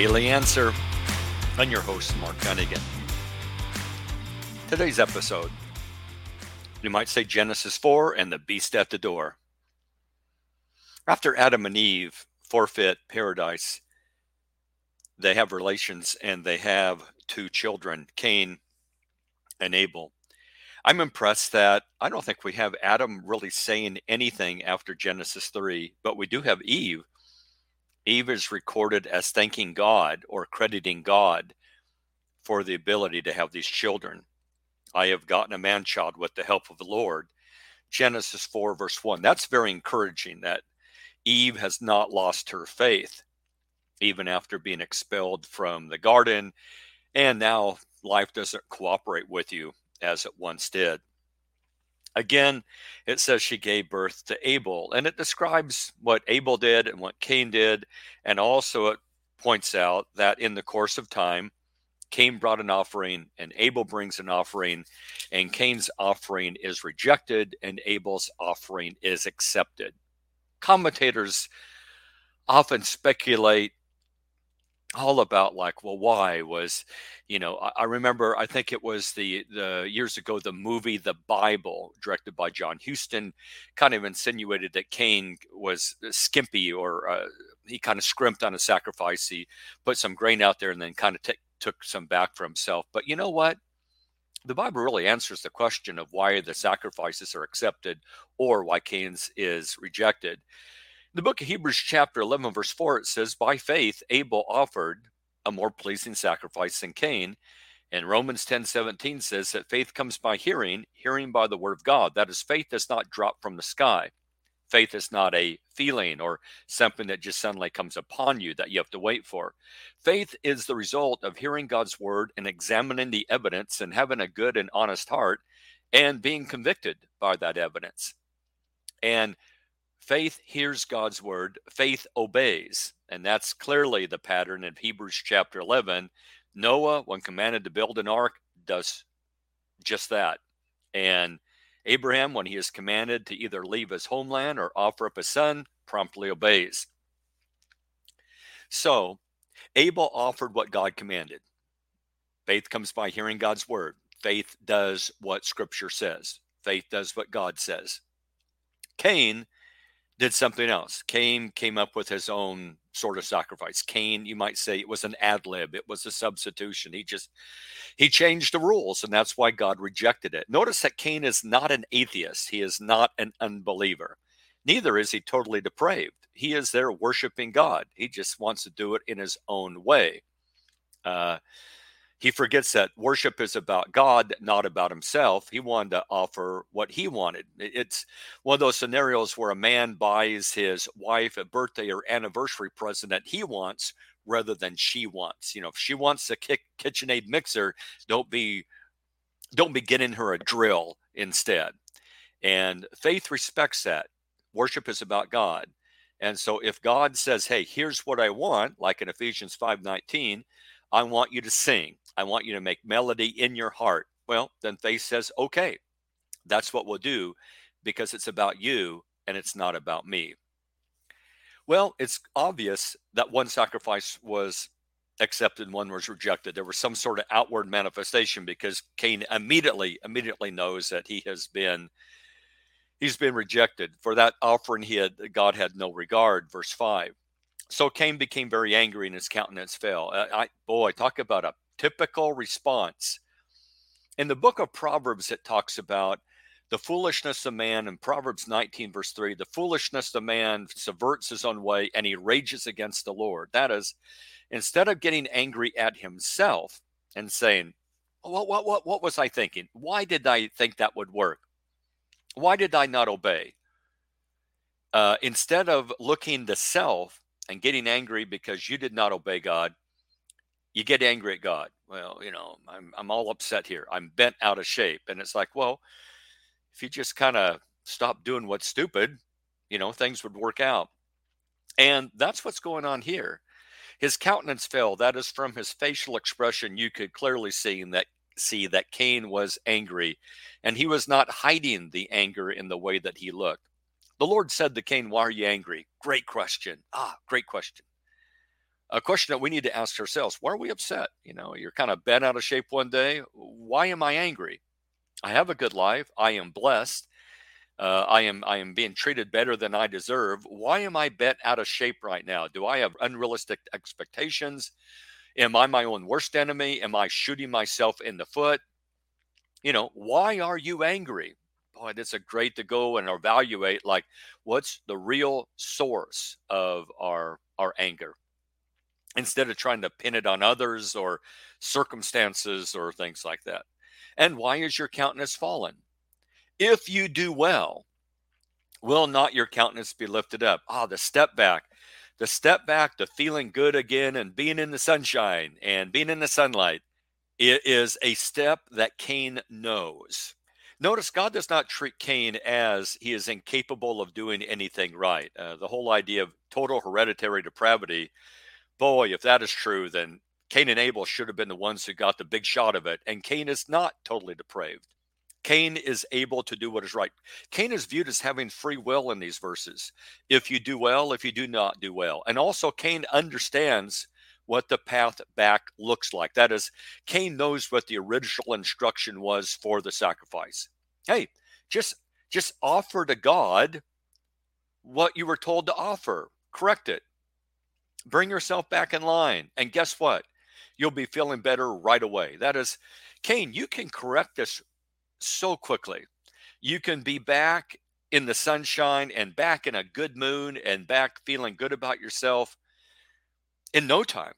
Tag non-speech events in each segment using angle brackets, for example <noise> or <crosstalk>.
Daily Answer. I'm your host, Mark Dunagan. Today's episode, you might say Genesis 4 and the beast at the door. After Adam and Eve forfeit paradise, they have relations and they have two children, Cain and Abel. I'm impressed that I don't think we have Adam really saying anything after Genesis 3, but we do have Eve. Eve is recorded as thanking God or crediting God for the ability to have these children. I have gotten a man child with the help of the Lord. Genesis 4, verse 1. That's very encouraging that Eve has not lost her faith, even after being expelled from the garden. And now life doesn't cooperate with you as it once did. Again, it says she gave birth to Abel, and it describes what Abel did and what Cain did. And also, it points out that in the course of time, Cain brought an offering, and Abel brings an offering, and Cain's offering is rejected, and Abel's offering is accepted. Commentators often speculate all about like well why was you know I, I, remember i think it was the the years ago the movie the bible directed by john huston kind of insinuated that cain was skimpy or uh, he kind of scrimped on a sacrifice. He put some grain out there and then kind of t- took some back for himself. But you know what? The bible really answers the question of why the sacrifices are accepted or why cain's is rejected the book of Hebrews, chapter 11, verse 4, it says, By faith, Abel offered a more pleasing sacrifice than Cain. And Romans 10 17 says that faith comes by hearing, hearing by the word of God. That is, faith does not drop from the sky. Faith is not a feeling or something that just suddenly comes upon you that you have to wait for. Faith is the result of hearing God's word and examining the evidence and having a good and honest heart and being convicted by that evidence. And Faith hears God's word, faith obeys. And that's clearly the pattern in Hebrews chapter 11. Noah, when commanded to build an ark, does just that. And Abraham, when he is commanded to either leave his homeland or offer up a son, promptly obeys. So, Abel offered what God commanded. Faith comes by hearing God's word. Faith does what scripture says. Faith does what God says. Cain did something else. Cain came up with his own sort of sacrifice. Cain, you might say it was an ad lib, it was a substitution. He just he changed the rules, and that's why God rejected it. Notice that Cain is not an atheist, he is not an unbeliever. Neither is he totally depraved. He is there worshiping God. He just wants to do it in his own way. Uh, he forgets that worship is about God, not about himself. He wanted to offer what he wanted. It's one of those scenarios where a man buys his wife a birthday or anniversary present that he wants rather than she wants. You know, if she wants a kick, KitchenAid mixer, don't be don't be getting her a drill instead. And faith respects that. Worship is about God. And so if God says, "Hey, here's what I want," like in Ephesians 5:19, I want you to sing. I want you to make melody in your heart. Well, then faith says, okay, that's what we'll do because it's about you and it's not about me. Well, it's obvious that one sacrifice was accepted one was rejected. There was some sort of outward manifestation because Cain immediately immediately knows that he has been he's been rejected. For that offering he had God had no regard, verse 5. So Cain became very angry and his countenance fell. I, boy, talk about a typical response. In the book of Proverbs, it talks about the foolishness of man in Proverbs 19, verse 3 the foolishness of man subverts his own way and he rages against the Lord. That is, instead of getting angry at himself and saying, what, what, what, what was I thinking? Why did I think that would work? Why did I not obey? Uh, instead of looking to self and getting angry because you did not obey God, you get angry at God. Well, you know, I'm I'm all upset here. I'm bent out of shape. And it's like, well, if you just kind of stop doing what's stupid, you know, things would work out. And that's what's going on here. His countenance fell. That is from his facial expression. You could clearly see that see that Cain was angry, and he was not hiding the anger in the way that he looked. The Lord said to Cain, Why are you angry? Great question. Ah, great question. A question that we need to ask ourselves why are we upset? You know you're kind of bent out of shape one day. Why am i angry? I have a good life. I am blessed. Uh, i am i am being treated better than i deserve. Why am i bent out of shape right now? Do i have unrealistic expectations? Am i my own worst enemy? Am i shooting myself in the foot? You know why are you angry? Boy that's a great to go and evaluate like what's the real source of our our anger instead of trying to pin it on others or circumstances or things like that. And why is your countenance fallen? If you do well, will not your countenance be lifted up? Ah, the step back, the step back to feeling good again and being in the sunshine and being in the sunlight. It is a step that Cain knows. Notice God does not treat Cain as he is incapable of doing anything right. Uh, the whole idea of total hereditary depravity boy, if that is true, then Cain and Abel should have been the ones who got the big shot of it. And Cain is not totally depraved. Cain is able to do what is right. Cain is viewed as having free will in these verses. If you do well, if you do not do well. And also, Cain understands what the path back looks like. That is, Cain knows what the original instruction was for the sacrifice. Hey, just just offer to God what you were told to offer. Correct it. Bring yourself back in line. And guess what? You'll be feeling better right away. That is, Cain, you can correct this so quickly. You can be back in the sunshine and back in a good mood and back feeling good about yourself in no time.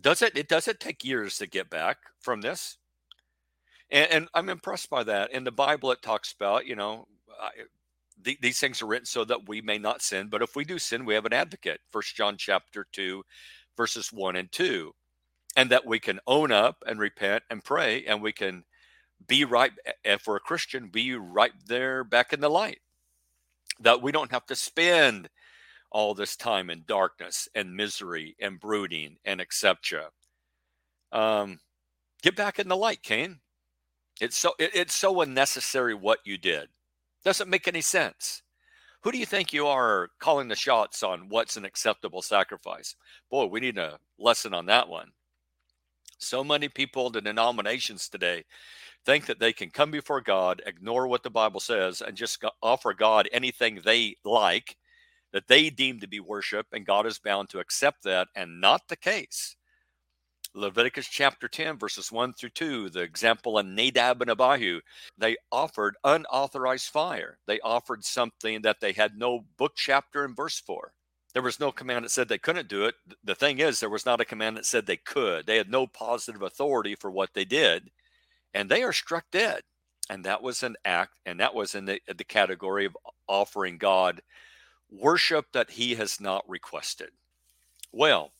Does it? It doesn't take years to get back from this. And, and I'm impressed by that. In the Bible, it talks about, you know, the, these things are written so that we may not sin. But if we do sin, we have an advocate. First John chapter two, verses one and two, and that we can own up and repent and pray, and we can be right. If we're a Christian, be right there back in the light. That we don't have to spend all this time in darkness and misery and brooding and etc. Um, get back in the light, Cain. It's so it, it's so unnecessary what you did. Doesn't make any sense. Who do you think you are calling the shots on what's an acceptable sacrifice? Boy, we need a lesson on that one. So many people, the denominations today, think that they can come before God, ignore what the Bible says, and just offer God anything they like that they deem to be worship, and God is bound to accept that, and not the case. Leviticus chapter 10, verses 1 through 2, the example of Nadab and Abihu, they offered unauthorized fire. They offered something that they had no book, chapter, and verse for. There was no command that said they couldn't do it. The thing is, there was not a command that said they could. They had no positive authority for what they did, and they are struck dead. And that was an act, and that was in the, the category of offering God worship that he has not requested. Well,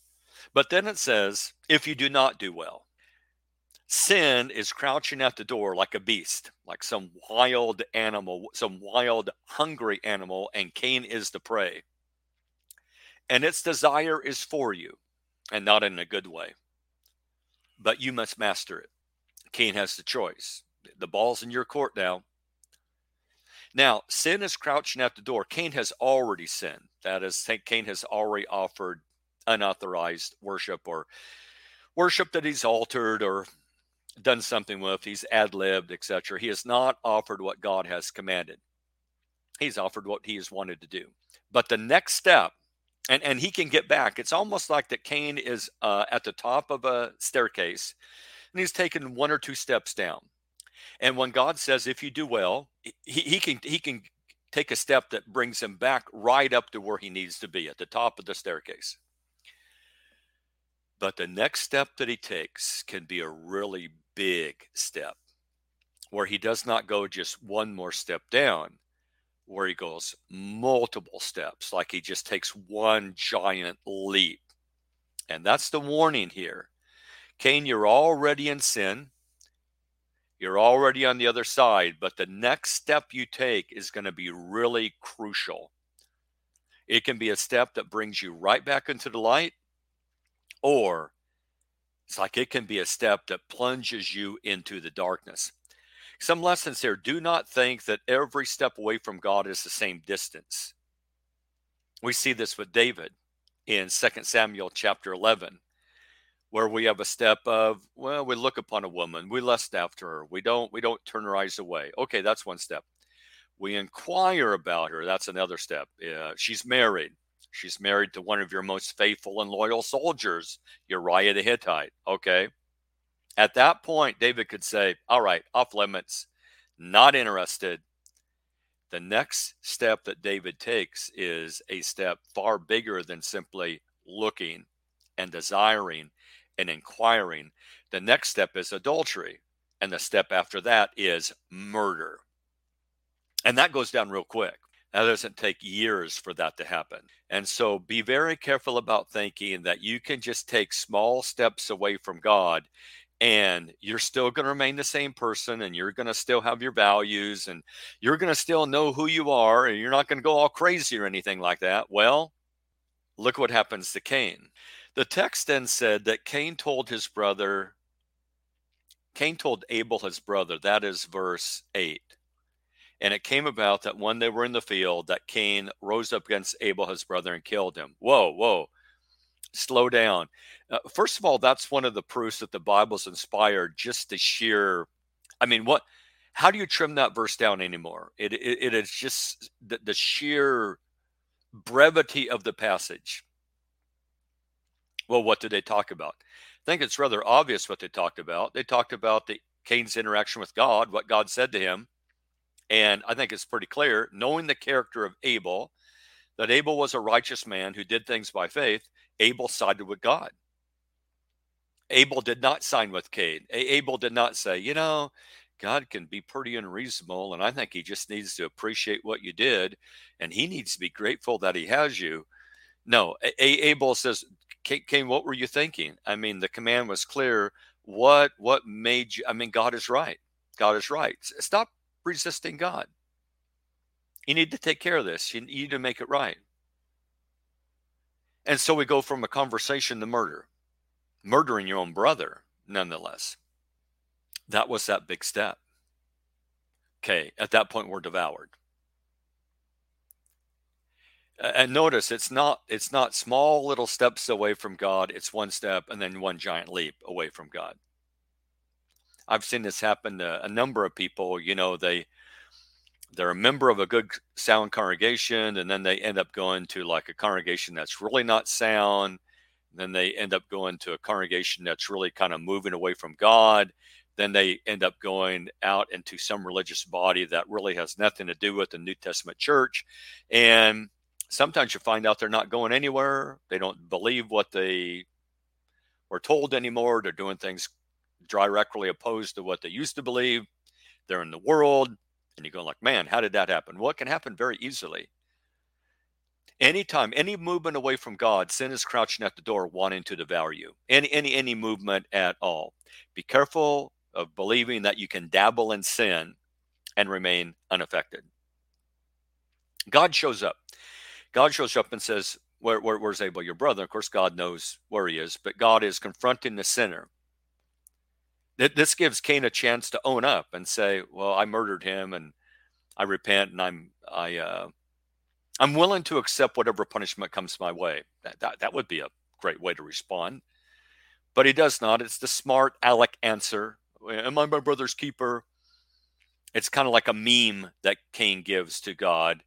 but then it says, if you do not do well, sin is crouching at the door like a beast, like some wild animal, some wild, hungry animal, and Cain is the prey. And its desire is for you, and not in a good way. But you must master it. Cain has the choice. The ball's in your court now. Now, sin is crouching at the door. Cain has already sinned. That is, Cain has already offered unauthorized worship or worship that he's altered or done something with, he's ad libbed, etc. He has not offered what God has commanded. He's offered what he has wanted to do. But the next step, and, and he can get back, it's almost like that Cain is uh, at the top of a staircase and he's taken one or two steps down. And when God says, if you do well, he, he can he can take a step that brings him back right up to where he needs to be at the top of the staircase. But the next step that he takes can be a really big step where he does not go just one more step down, where he goes multiple steps, like he just takes one giant leap. And that's the warning here. Cain, you're already in sin. You're already on the other side, but the next step you take is going to be really crucial. It can be a step that brings you right back into the light, or it's like it can be a step that plunges you into the darkness. Some lessons here do not think that every step away from God is the same distance. We see this with David. in 2 Samuel chapter 11, where we have a step of, well, we look upon a woman, we lust after her, we don't, we don't turn our eyes away. Okay, that's one step. We inquire about her. That's another step. Uh, she's married. She's married to one of your most faithful and loyal soldiers, Uriah the Hittite. Okay. At that point, David could say, All right, off limits, not interested. The next step that David takes is a step far bigger than simply looking and desiring and inquiring. The next step is adultery. And the step after that is murder. And that goes down real quick. That doesn't take years for that to happen. And so be very careful about thinking that you can just take small steps away from God and you're still going to remain the same person and you're going to still have your values and you're going to still know who you are and you're not going to go all crazy or anything like that. Well, look what happens to Cain. The text then said that Cain told his brother, Cain told Abel his brother, that is verse 8. And it came about that when they were in the field, that Cain rose up against Abel his brother and killed him. Whoa, whoa, slow down. Uh, first of all, that's one of the proofs that the Bible's inspired. Just the sheer, I mean, what? How do you trim that verse down anymore? It it, it is just the, the sheer brevity of the passage. Well, what did they talk about? I think it's rather obvious what they talked about. They talked about the Cain's interaction with God, what God said to him, and I think it's pretty clear, knowing the character of Abel, that Abel was a righteous man who did things by faith. Abel sided with God. Abel did not sign with Cain. Abel did not say, you know, God can be pretty unreasonable, and I think he just needs to appreciate what you did, and he needs to be grateful that he has you. No, A- Abel says, Cain, what were you thinking? I mean, the command was clear. What what made you? I mean, God is right. God is right. Stop resisting God. You need to take care of this. You need to make it right. And so we go from a conversation to murder murdering your own brother, nonetheless. That was that big step. Okay, at that point, we're devoured. And notice it's not it's not small little steps away from God. It's one step and then one giant leap away from God. I've seen this happen to a number of people. You know, they they're a member of a good sound congregation, and then they end up going to like a congregation that's really not sound, then they end up going to a congregation that's really kind of moving away from God. Then they end up going out into some religious body that really has nothing to do with the New Testament church. And sometimes you find out they're not going anywhere. They don't believe what they were told anymore. They're doing things directly opposed to what they used to believe. They're in the world. And you go like, man, how did that happen? Well, it can happen very easily. Anytime, any movement away from God, sin is crouching at the door, wanting to devour you. Any, any, any movement at all. Be careful of believing that you can dabble in sin and remain unaffected. God shows up. God shows up and says, where, where, Where's Abel, your brother? Of course, God knows where he is, but God is confronting the sinner. This gives Cain a chance to own up and say, Well, I murdered him and I repent and I'm, I, uh, I'm willing to accept whatever punishment comes my way. That, that, that would be a great way to respond. But he does not. It's the smart Alec answer. Am I my brother's keeper? It's kind of like a meme that Cain gives to God.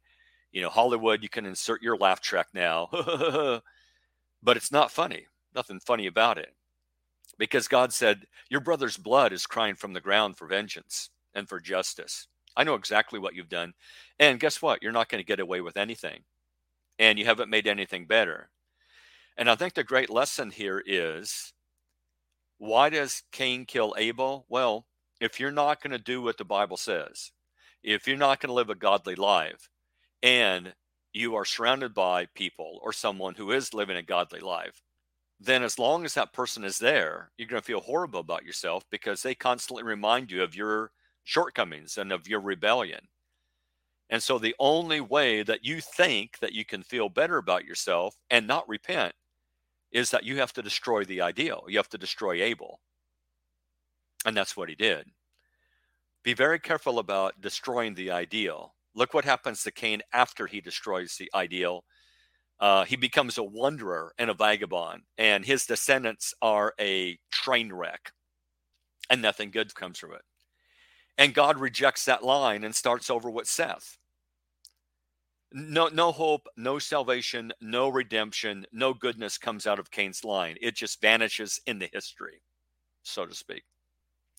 You know, Hollywood, you can insert your laugh track now. <laughs> but it's not funny. Nothing funny about it. Because God said, Your brother's blood is crying from the ground for vengeance and for justice. I know exactly what you've done. And guess what? You're not going to get away with anything. And you haven't made anything better. And I think the great lesson here is why does Cain kill Abel? Well, if you're not going to do what the Bible says, if you're not going to live a godly life, and you are surrounded by people or someone who is living a godly life, then as long as that person is there, you're going to feel horrible about yourself because they constantly remind you of your shortcomings and of your rebellion. And so the only way that you think that you can feel better about yourself and not repent is that you have to destroy the ideal. You have to destroy Abel. And that's what he did. Be very careful about destroying the ideal. Look what happens to Cain after he destroys the ideal. Uh, he becomes a wanderer and a vagabond, and his descendants are a train wreck, and nothing good comes from it. And God rejects that line and starts over with Seth. No, no hope, no salvation, no redemption, no goodness comes out of Cain's line. It just vanishes in the history, so to speak.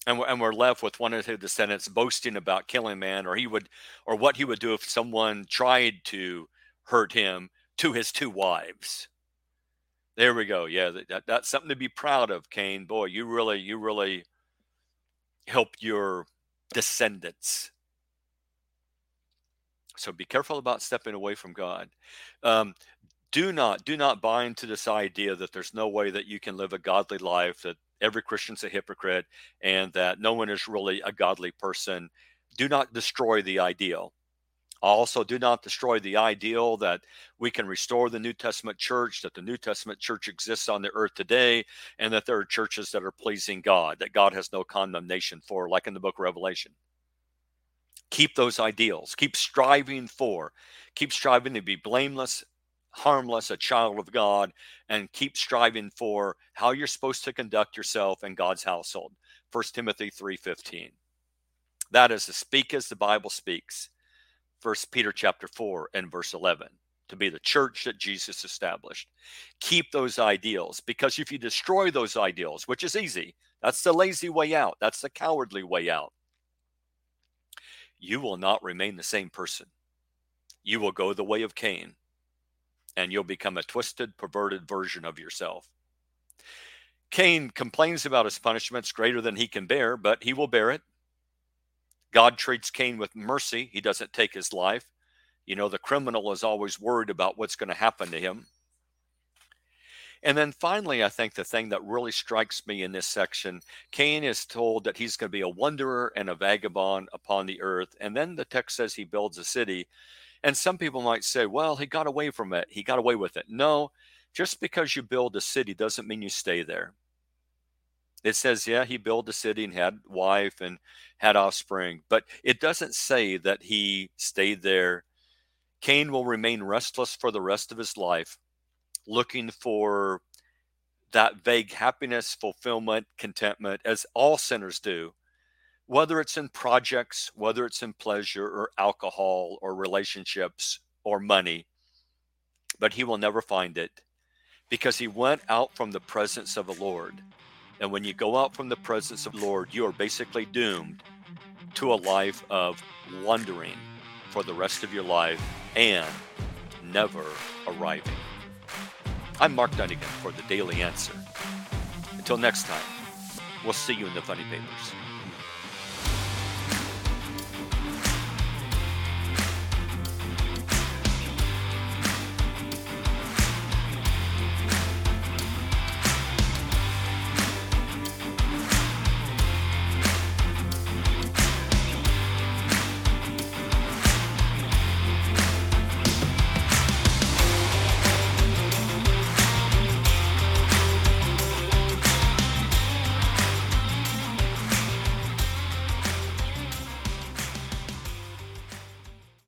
And we're, and we're left with one of his descendants boasting about killing man, or he would, or what he would do if someone tried to hurt him to his two wives. There we go. Yeah, that, that's something to be proud of, Cain. Boy, you really, you really helped your descendants. So be careful about stepping away from God. Um, do not, do not bind to this idea that there's no way that you can live a godly life, that every Christian's a hypocrite, and that no one is really a godly person. Do not destroy the ideal. Also, do not destroy the ideal that we can restore the New Testament church, that the New Testament church exists on the earth today, and that there are churches that are pleasing God, that God has no condemnation for, like in the book of Revelation. Keep those ideals, keep striving for, keep striving to be blameless, harmless, a child of God, and keep striving for how you're supposed to conduct yourself in God's household. 1 Timothy 3:15. That is to speak as the Bible speaks First Peter chapter 4 and verse 11 to be the church that Jesus established. Keep those ideals because if you destroy those ideals, which is easy, that's the lazy way out, that's the cowardly way out, you will not remain the same person. You will go the way of Cain and you'll become a twisted, perverted version of yourself. Cain complains about his punishments greater than he can bear, but he will bear it. God treats Cain with mercy. He doesn't take his life. You know, the criminal is always worried about what's going to happen to him. And then finally, I think the thing that really strikes me in this section Cain is told that he's going to be a wanderer and a vagabond upon the earth. And then the text says he builds a city. And some people might say, well, he got away from it. He got away with it. No, just because you build a city doesn't mean you stay there it says yeah he built a city and had wife and had offspring but it doesn't say that he stayed there. Cain will remain restless for the rest of his life looking for that vague happiness fulfillment contentment as all sinners do whether it's in projects whether it's in pleasure or alcohol or relationships or money but he will never find it because he went out from the presence of the lord and when you go out from the presence of the Lord, you are basically doomed to a life of wandering for the rest of your life and never arriving. I'm Mark Dunagan for the Daily Answer. Until next time, we'll see you in the funny papers.